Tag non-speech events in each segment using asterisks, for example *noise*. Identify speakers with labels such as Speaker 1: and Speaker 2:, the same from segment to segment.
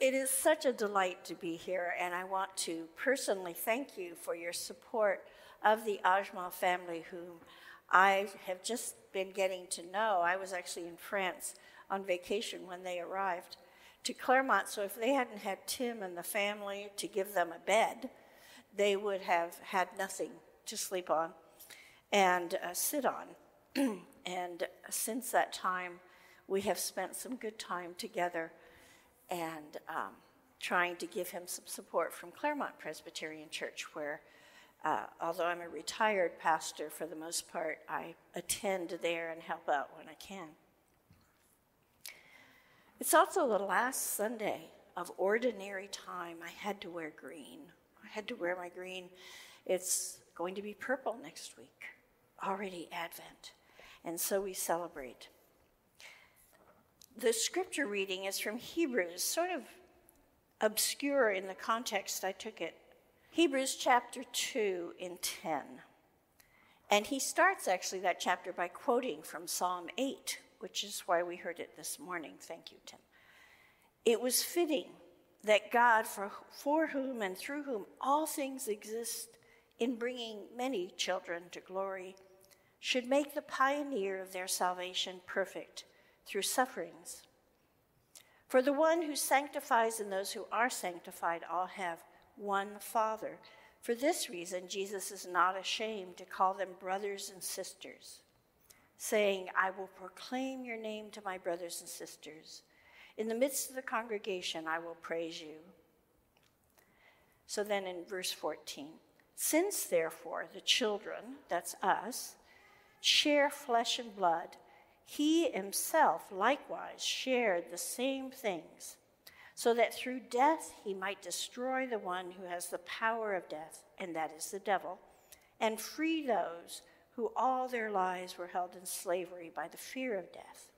Speaker 1: it is such a delight to be here, and I want to personally thank you for your support of the Ajmal family, whom I have just been getting to know. I was actually in France on vacation when they arrived to Claremont, so if they hadn't had Tim and the family to give them a bed, they would have had nothing to sleep on and uh, sit on. *clears throat* and since that time, we have spent some good time together and um, trying to give him some support from Claremont Presbyterian Church, where, uh, although I'm a retired pastor for the most part, I attend there and help out when I can. It's also the last Sunday of ordinary time. I had to wear green. I had to wear my green. It's going to be purple next week, already Advent. And so we celebrate the scripture reading is from Hebrews, sort of obscure in the context I took it. Hebrews chapter 2 in 10. And he starts actually that chapter by quoting from Psalm 8, which is why we heard it this morning. Thank you, Tim. It was fitting that God, for, for whom and through whom all things exist, in bringing many children to glory, should make the pioneer of their salvation perfect through sufferings. For the one who sanctifies and those who are sanctified all have one Father. For this reason, Jesus is not ashamed to call them brothers and sisters, saying, I will proclaim your name to my brothers and sisters. In the midst of the congregation, I will praise you. So then in verse 14, since therefore the children, that's us, share flesh and blood, he himself likewise shared the same things, so that through death he might destroy the one who has the power of death, and that is the devil, and free those who all their lives were held in slavery by the fear of death.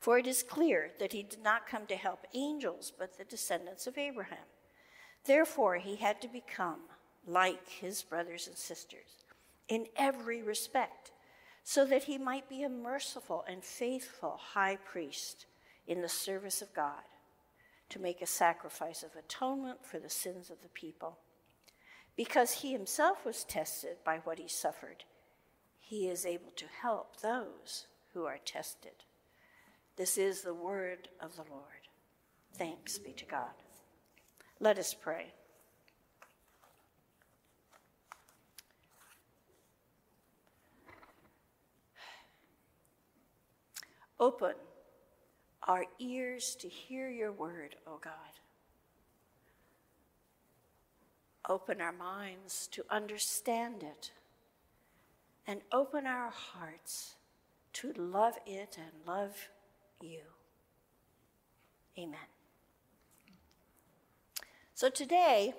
Speaker 1: For it is clear that he did not come to help angels, but the descendants of Abraham. Therefore, he had to become like his brothers and sisters in every respect so that he might be a merciful and faithful high priest in the service of God to make a sacrifice of atonement for the sins of the people. Because he himself was tested by what he suffered, he is able to help those who are tested. This is the word of the Lord. Thanks be to God. Let us pray. Open our ears to hear your word, O God. Open our minds to understand it. And open our hearts to love it and love you. Amen. So today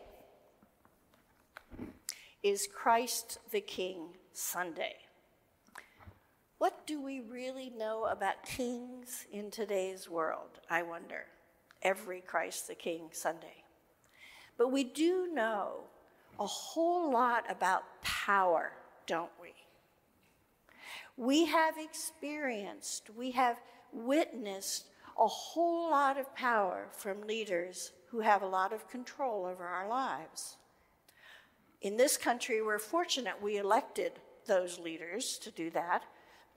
Speaker 1: is Christ the King Sunday. What do we really know about kings in today's world? I wonder. Every Christ the King Sunday. But we do know a whole lot about power, don't we? We have experienced, we have witnessed a whole lot of power from leaders who have a lot of control over our lives. In this country, we're fortunate we elected those leaders to do that.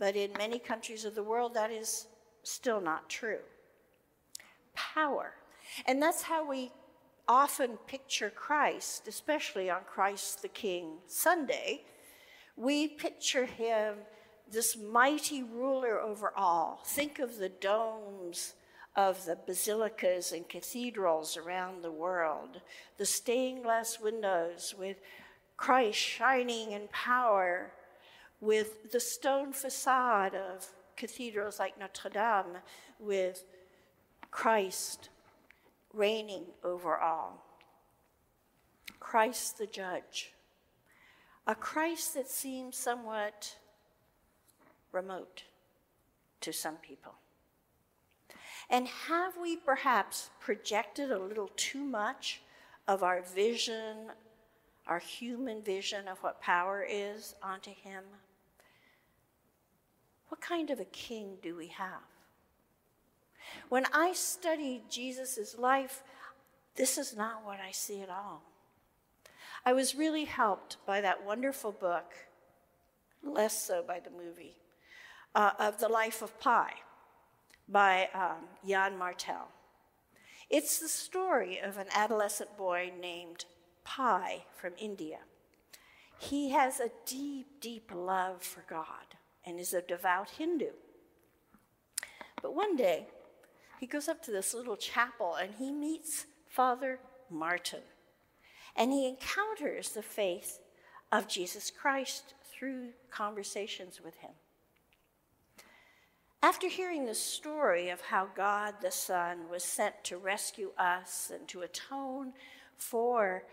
Speaker 1: But in many countries of the world, that is still not true. Power. And that's how we often picture Christ, especially on Christ the King Sunday. We picture him this mighty ruler over all. Think of the domes of the basilicas and cathedrals around the world, the stained glass windows with Christ shining in power with the stone facade of cathedrals like Notre Dame, with Christ reigning over all. Christ the judge. A Christ that seems somewhat remote to some people. And have we perhaps projected a little too much of our vision, our human vision of what power is, onto him? What kind of a king do we have? When I study Jesus' life, this is not what I see at all. I was really helped by that wonderful book, less so by the movie, uh, of The Life of Pi by um, Yann Martel. It's the story of an adolescent boy named Pi from India. He has a deep, deep love for God and is a devout Hindu. But one day, he goes up to this little chapel and he meets Father Martin. And he encounters the faith of Jesus Christ through conversations with him. After hearing the story of how God the Son was sent to rescue us and to atone for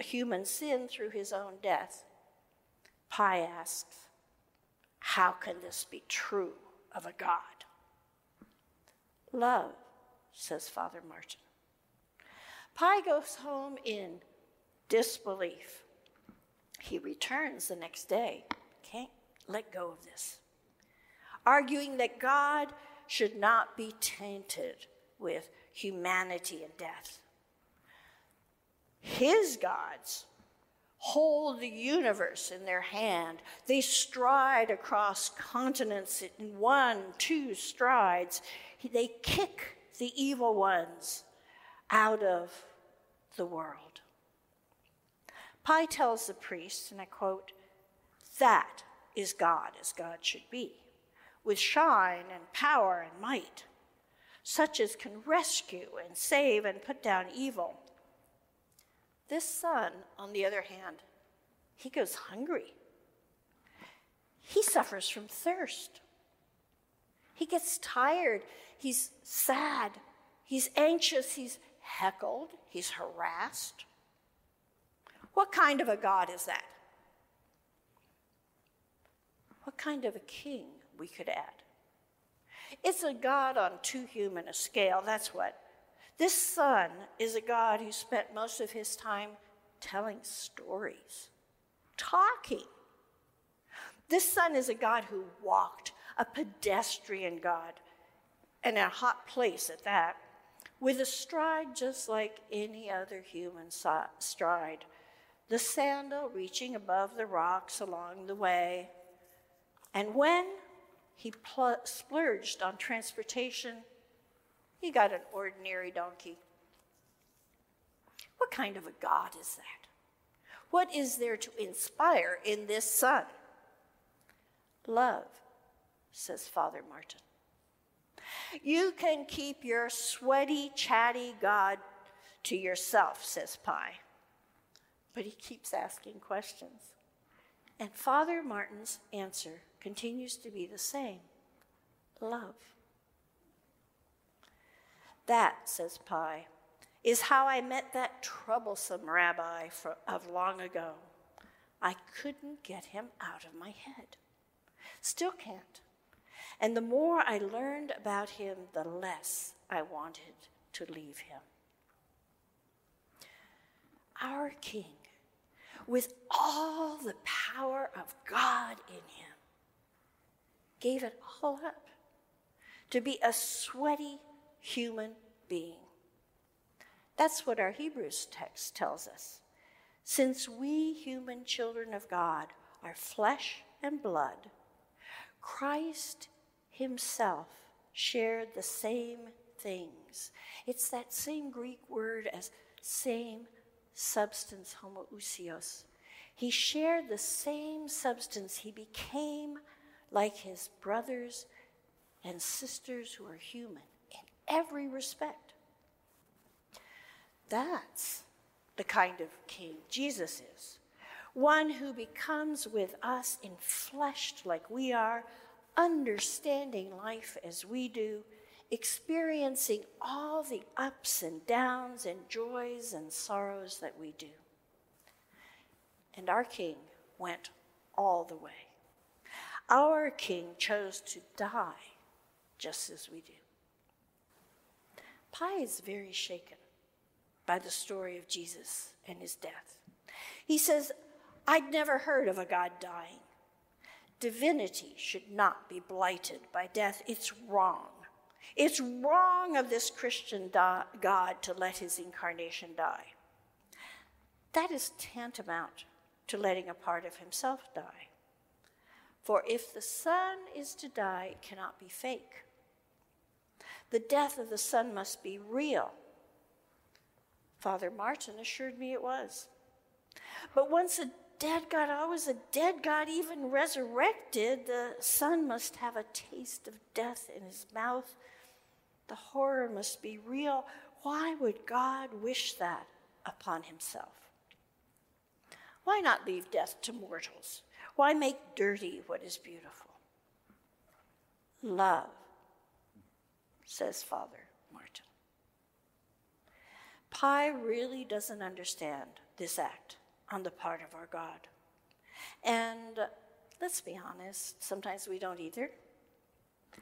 Speaker 1: human sin through his own death, Pi asks, How can this be true of a God? Love, says Father Martin. Pi goes home in disbelief. He returns the next day. Can't let go of this. Arguing that God should not be tainted with humanity and death. His gods hold the universe in their hand. They stride across continents in one, two strides. They kick the evil ones out of the world. Pi tells the priest, and I quote, that is God as God should be, with shine and power and might, such as can rescue and save and put down evil. This son, on the other hand, he goes hungry. He suffers from thirst. He gets tired. He's sad. He's anxious. He's heckled. He's harassed. What kind of a God is that? What kind of a king, we could add? It's a God on too human a scale, that's what. This son is a God who spent most of his time telling stories, talking. This son is a God who walked, a pedestrian God, and a hot place at that, with a stride just like any other human stride the sandal reaching above the rocks along the way. And when he pl- splurged on transportation, he got an ordinary donkey. What kind of a God is that? What is there to inspire in this son? Love, says Father Martin. You can keep your sweaty, chatty God to yourself, says Pi but he keeps asking questions. And Father Martin's answer continues to be the same love. That, says Pi, is how I met that troublesome rabbi for, of long ago. I couldn't get him out of my head. Still can't. And the more I learned about him, the less I wanted to leave him. Our King with all the power of God in him, gave it all up to be a sweaty human being. That's what our Hebrews text tells us. Since we human children of God are flesh and blood, Christ himself shared the same things. It's that same Greek word as same substance, homoousios. He shared the same substance. He became like his brothers and sisters who are human every respect. That's the kind of king Jesus is. One who becomes with us enfleshed like we are, understanding life as we do, experiencing all the ups and downs and joys and sorrows that we do. And our King went all the way. Our King chose to die just as we do. Pi is very shaken by the story of Jesus and his death. He says, I'd never heard of a God dying. Divinity should not be blighted by death. It's wrong. It's wrong of this Christian God to let his incarnation die. That is tantamount to letting a part of himself die. For if the Son is to die, it cannot be fake. The death of the Son must be real. Father Martin assured me it was. But once a dead God, always a dead God, even resurrected, the Son must have a taste of death in his mouth. The horror must be real. Why would God wish that upon himself? Why not leave death to mortals? Why make dirty what is beautiful? Love, says Father Martin. Pi really doesn't understand this act on the part of our God. And let's be honest, sometimes we don't either.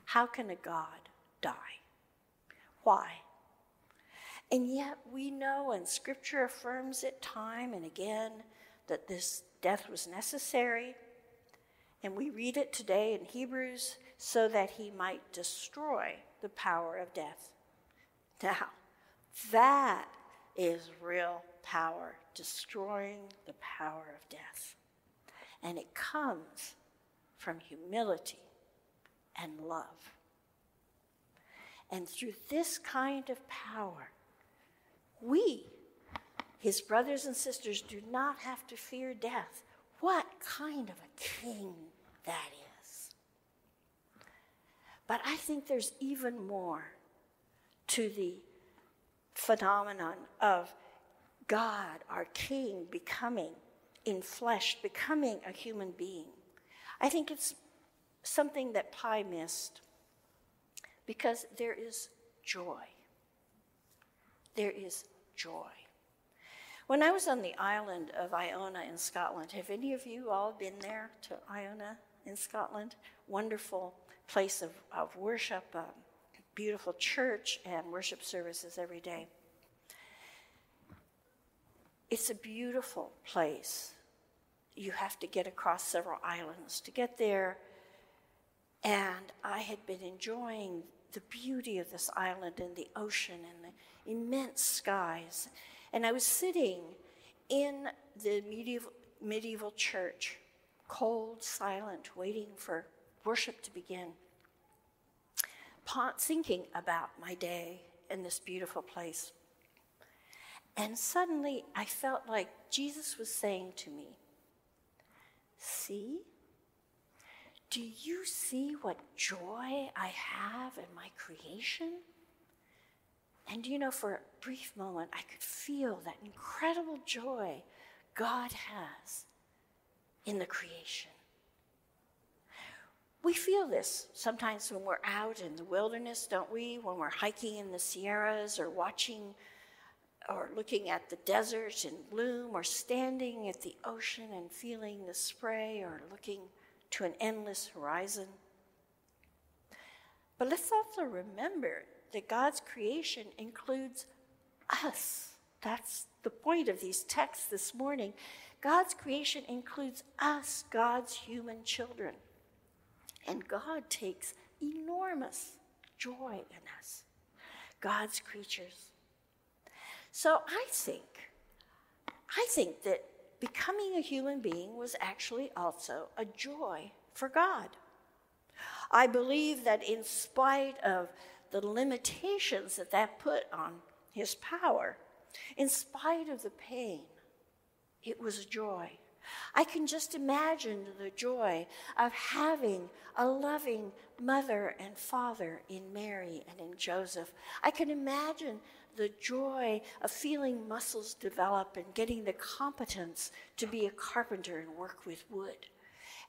Speaker 1: How can a God die? Why? And yet we know, and Scripture affirms it time and again, that this death was necessary. And we read it today in Hebrews so that he might destroy the power of death. Now, that is real power, destroying the power of death. And it comes from humility and love. And through this kind of power, we, his brothers and sisters, do not have to fear death. What kind of a king that is! But I think there's even more to the phenomenon of God, our King, becoming in flesh, becoming a human being. I think it's something that Pi missed because there is joy. There is joy. When I was on the island of Iona in Scotland, have any of you all been there to Iona in Scotland? Wonderful place of, of worship, a beautiful church, and worship services every day. It's a beautiful place. You have to get across several islands to get there. And I had been enjoying the beauty of this island and the ocean and the immense skies. And I was sitting in the medieval, medieval church, cold, silent, waiting for worship to begin, thinking about my day in this beautiful place. And suddenly I felt like Jesus was saying to me, See? Do you see what joy I have in my creation? And you know, for a brief moment, I could feel that incredible joy God has in the creation. We feel this sometimes when we're out in the wilderness, don't we? When we're hiking in the Sierras or watching or looking at the desert in bloom or standing at the ocean and feeling the spray or looking to an endless horizon. But let's also remember that God's creation includes us. That's the point of these texts this morning. God's creation includes us, God's human children. And God takes enormous joy in us, God's creatures. So I think, I think that becoming a human being was actually also a joy for God. I believe that in spite of the limitations that that put on his power, in spite of the pain, it was a joy. I can just imagine the joy of having a loving mother and father in Mary and in Joseph. I can imagine the joy of feeling muscles develop and getting the competence to be a carpenter and work with wood.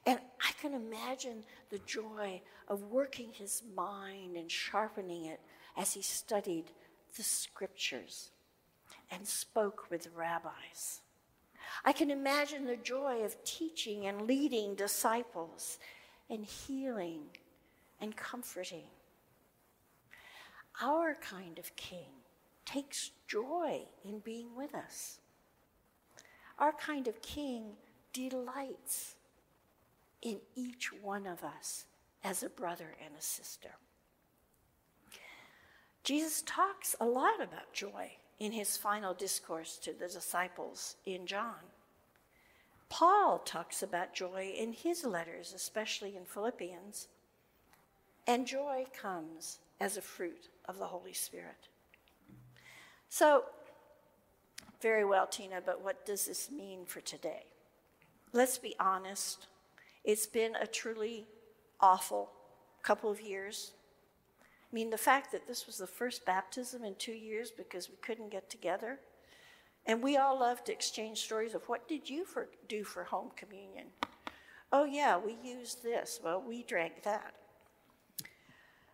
Speaker 1: And I can imagine the joy of working his mind and sharpening it as he studied the scriptures and spoke with rabbis. I can imagine the joy of teaching and leading disciples and healing and comforting. Our kind of king takes joy in being with us. Our kind of king delights in each one of us as a brother and a sister. Jesus talks a lot about joy in his final discourse to the disciples in John. Paul talks about joy in his letters, especially in Philippians. And joy comes as a fruit of the Holy Spirit. So, very well, Tina, but what does this mean for today? Let's be honest. It's been a truly awful couple of years. I mean, the fact that this was the first baptism in two years because we couldn't get together. And we all love to exchange stories of what did you for, do for home communion? Oh, yeah, we used this. Well, we drank that.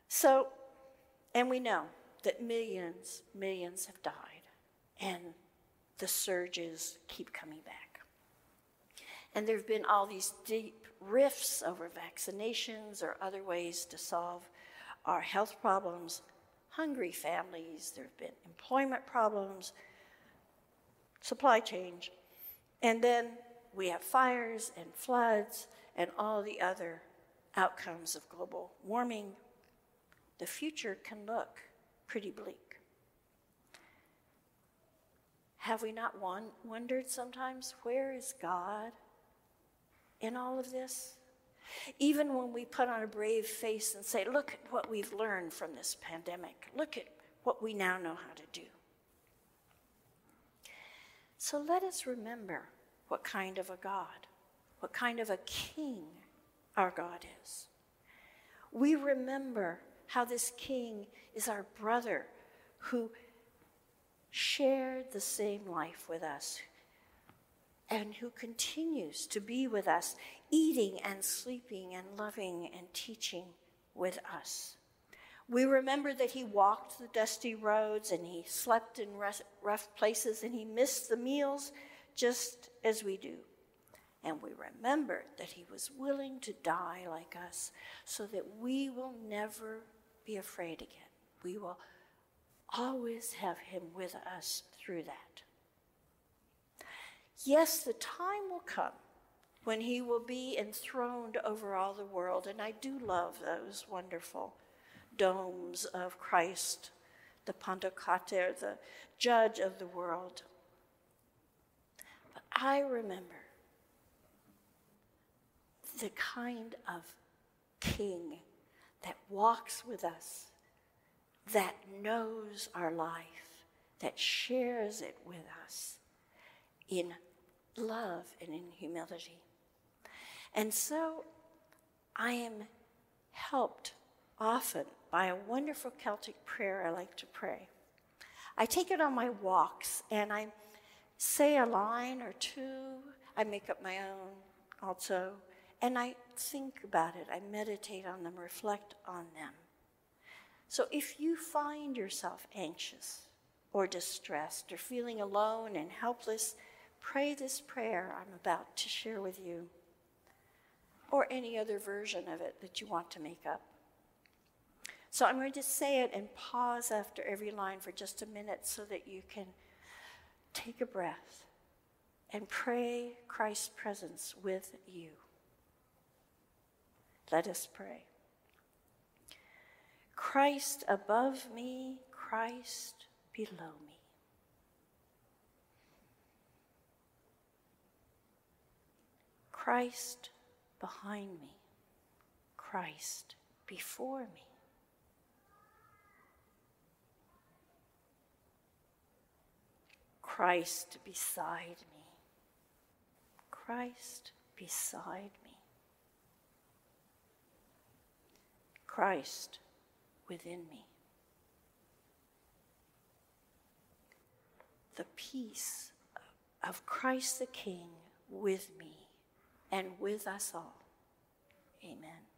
Speaker 1: So, and we know that millions, millions have died, and the surges keep coming back. And there have been all these deep rifts over vaccinations or other ways to solve our health problems, hungry families, there have been employment problems, supply chain, and then we have fires and floods and all the other outcomes of global warming. The future can look pretty bleak. Have we not wondered sometimes where is God in all of this? Even when we put on a brave face and say, Look at what we've learned from this pandemic, look at what we now know how to do. So let us remember what kind of a God, what kind of a king our God is. We remember how this king is our brother who shared the same life with us and who continues to be with us, eating and sleeping and loving and teaching with us. We remember that he walked the dusty roads and he slept in rough places and he missed the meals just as we do. And we remember that he was willing to die like us so that we will never be afraid again. We will always have him with us through that. Yes, the time will come when he will be enthroned over all the world, and I do love those wonderful domes of Christ, the Pantocrator, the judge of the world. But I remember the kind of king that walks with us, that knows our life, that shares it with us in love and in humility. And so I am helped often by a wonderful Celtic prayer I like to pray. I take it on my walks and I say a line or two. I make up my own also. And I think about it, I meditate on them, reflect on them. So if you find yourself anxious or distressed or feeling alone and helpless, pray this prayer I'm about to share with you, or any other version of it that you want to make up. So I'm going to say it and pause after every line for just a minute so that you can take a breath and pray Christ's presence with you. Let us pray. Christ above me, Christ below me. Christ behind me, Christ before me. Christ beside me, Christ beside me, Christ within me. The peace of Christ the King with me and with us all. Amen.